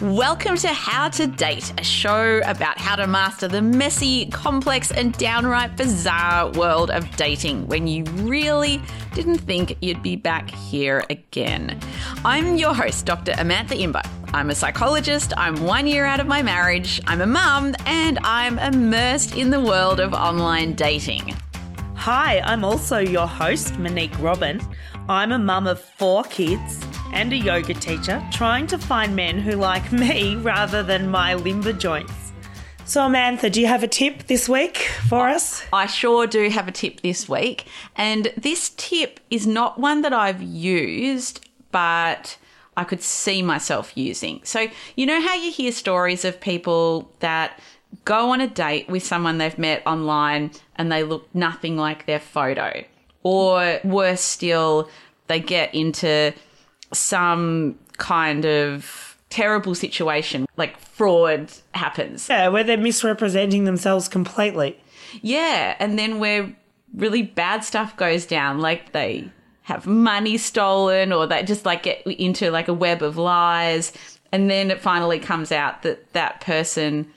Welcome to How to Date, a show about how to master the messy, complex, and downright bizarre world of dating when you really didn't think you'd be back here again. I'm your host, Dr. Amantha Imber. I'm a psychologist, I'm one year out of my marriage, I'm a mum, and I'm immersed in the world of online dating. Hi, I'm also your host, Monique Robin. I'm a mum of four kids and a yoga teacher trying to find men who like me rather than my limber joints. So, Amantha, do you have a tip this week for us? I sure do have a tip this week, and this tip is not one that I've used, but I could see myself using. So, you know how you hear stories of people that go on a date with someone they've met online and they look nothing like their photo? Or worse still, they get into some kind of terrible situation, like fraud happens. Yeah, where they're misrepresenting themselves completely. Yeah, and then where really bad stuff goes down, like they have money stolen or they just like get into like a web of lies, and then it finally comes out that that person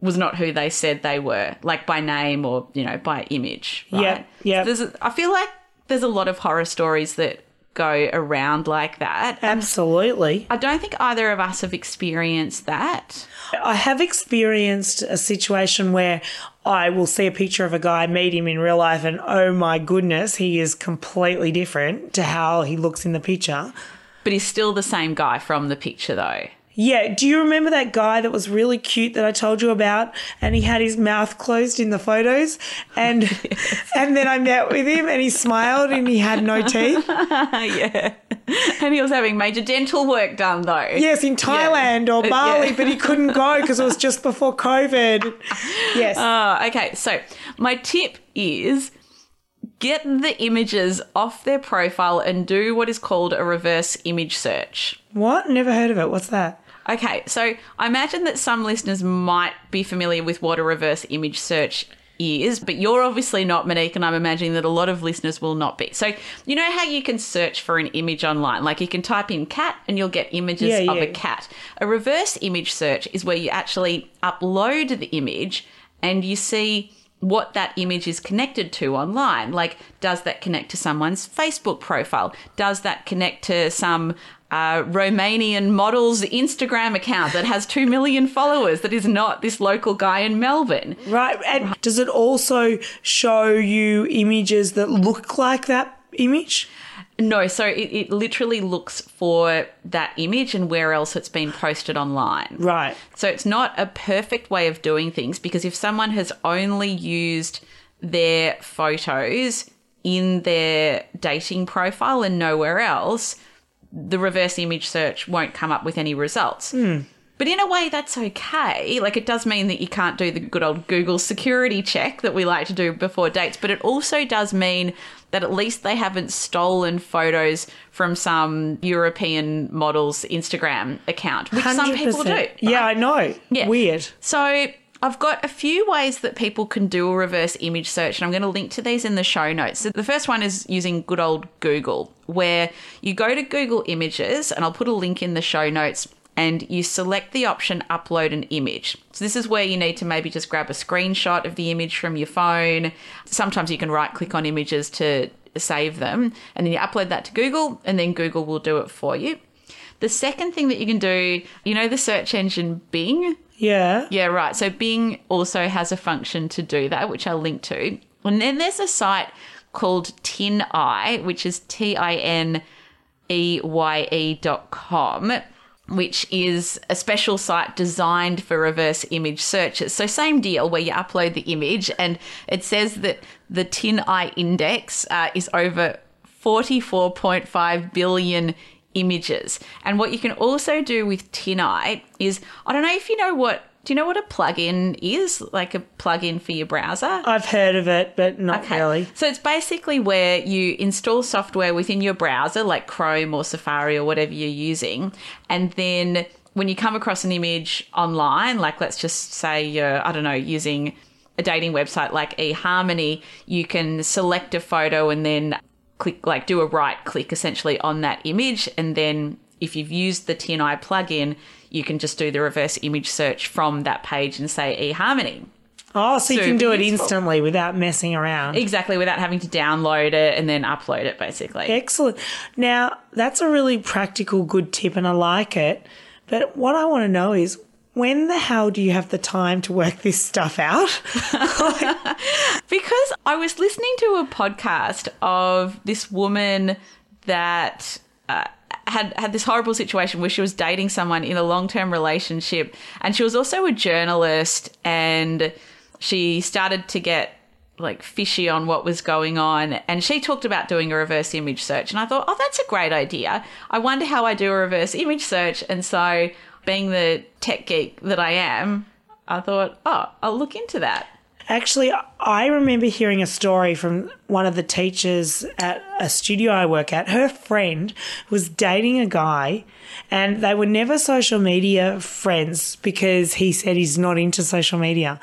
was not who they said they were, like by name or you know by image. Right? Yeah, yeah. So I feel like there's a lot of horror stories that go around like that. Absolutely. I don't think either of us have experienced that. I have experienced a situation where I will see a picture of a guy, meet him in real life, and oh my goodness, he is completely different to how he looks in the picture. But he's still the same guy from the picture, though. Yeah, do you remember that guy that was really cute that I told you about and he had his mouth closed in the photos and and then I met with him and he smiled and he had no teeth? yeah. And he was having major dental work done though. Yes, in Thailand or Uh, Bali, yeah. but he couldn't go because it was just before COVID. Yes. Oh, okay. So my tip is get the images off their profile and do what is called a reverse image search. what? Never heard of it. What's that? Okay, so I imagine that some listeners might be familiar with what a reverse image search is, but you're obviously not, Monique, and I'm imagining that a lot of listeners will not be. So, you know how you can search for an image online? Like you can type in cat and you'll get images Yeah, of yeah. a cat. A reverse image search is where you actually upload the image and you see what that image is connected to online. Like, does that connect to someone's Facebook profile? Does that connect to some uh, Romanian model's Instagram account that has 2 million followers that is not this local guy in Melbourne? Right. And does it also show you images that look like that image? No, so it, it literally looks for that image and where else it's been posted online. Right. So it's not a perfect way of doing things because if someone has only used their photos in their dating profile and nowhere else, the reverse image search won't come up with any results. Hmm. But in a way, that's okay. Like, it does mean that you can't do the good old Google security check that we like to do before dates, but it also does mean that at least they haven't stolen photos from some European model's Instagram account, which some people do. 100%. Yeah, I know. Yeah. Weird. So I've got a few ways that people can do a reverse image search, and I'm going to link to these in the show notes. So the first one is using good old Google, where you go to Google Images, and I'll put a link in the show notes. And you select the option upload an image. So, this is where you need to maybe just grab a screenshot of the image from your phone. Sometimes you can right click on images to save them, and then you upload that to Google, and then Google will do it for you. The second thing that you can do, you know, the search engine Bing? Yeah. Yeah, right. So Bing also has a function to do that, which I'll link to. And then there's a site called Tin Eye, which is T I N E Y E dot com, which is a special site designed for reverse image searches. So same deal where you upload the image and it says that the Tin Eye index uh, is over 44.5 billion images. And what you can also do with TinEye is I don't know if you know what do you know what a plugin is? Like a plugin for your browser? I've heard of it, but not really. So it's basically where you install software within your browser, like Chrome or Safari or whatever you're using, and then when you come across an image online, like let's just say you're, I don't know, using a dating website like eHarmony, you can select a photo and then click, like do a right click essentially on that image. And then if you've used the TinEye plugin, you can just do the reverse image search from that page and say eHarmony. Oh, so you can do it useful. instantly without messing around. Exactly, without having to download it and then upload it, basically. Excellent. Now, that's a really practical, good tip, and I like it. But what I want to know is when the hell do you have the time to work this stuff out? Because I was listening to a podcast of this woman that uh, had had this horrible situation where she was dating someone in a long term relationship, and she was also a journalist, and she started to get like fishy on what was going on and she talked about doing a reverse image search and I thought oh that's a great idea. I wonder how I do a reverse image search. And so being the tech geek that I am I thought oh I'll look into that Actually, I remember hearing a story from one of the teachers at a studio I work at. Her friend was dating a guy, and they were never social media friends because he said he's not into social media.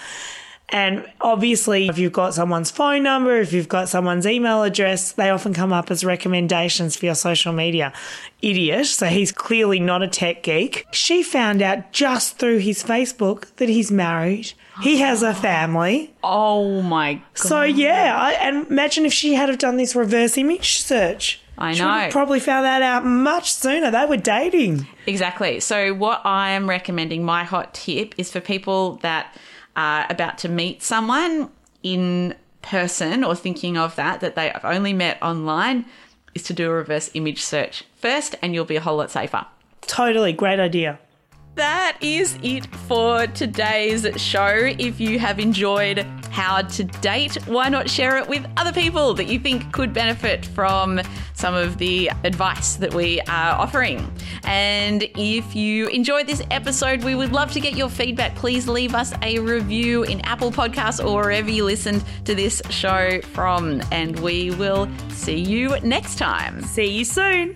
And obviously, if you've got someone's phone number, if you've got someone's email address, they often come up as recommendations for your social media. Idiot. So he's clearly not a tech geek. She found out just through his Facebook that he's married. He has a family. oh my god So yeah, I, and imagine if she had have done this reverse image search. I She would have know. probably found that out much sooner. They were dating. Exactly. So, what I am recommending, my hot tip, is for people that about to meet someone in person or thinking of that, that they have only met online, is to do a reverse image search first, and you'll be a whole lot safer. Totally great idea. That is it for today's show. If you have enjoyed How to Date, why not share it with other people that you think could benefit from some of the advice that we are offering? And if you enjoyed this episode, we would love to get your feedback. Please leave us a review in Apple Podcasts or wherever you listened to this show from. And we will see you next time. See you soon.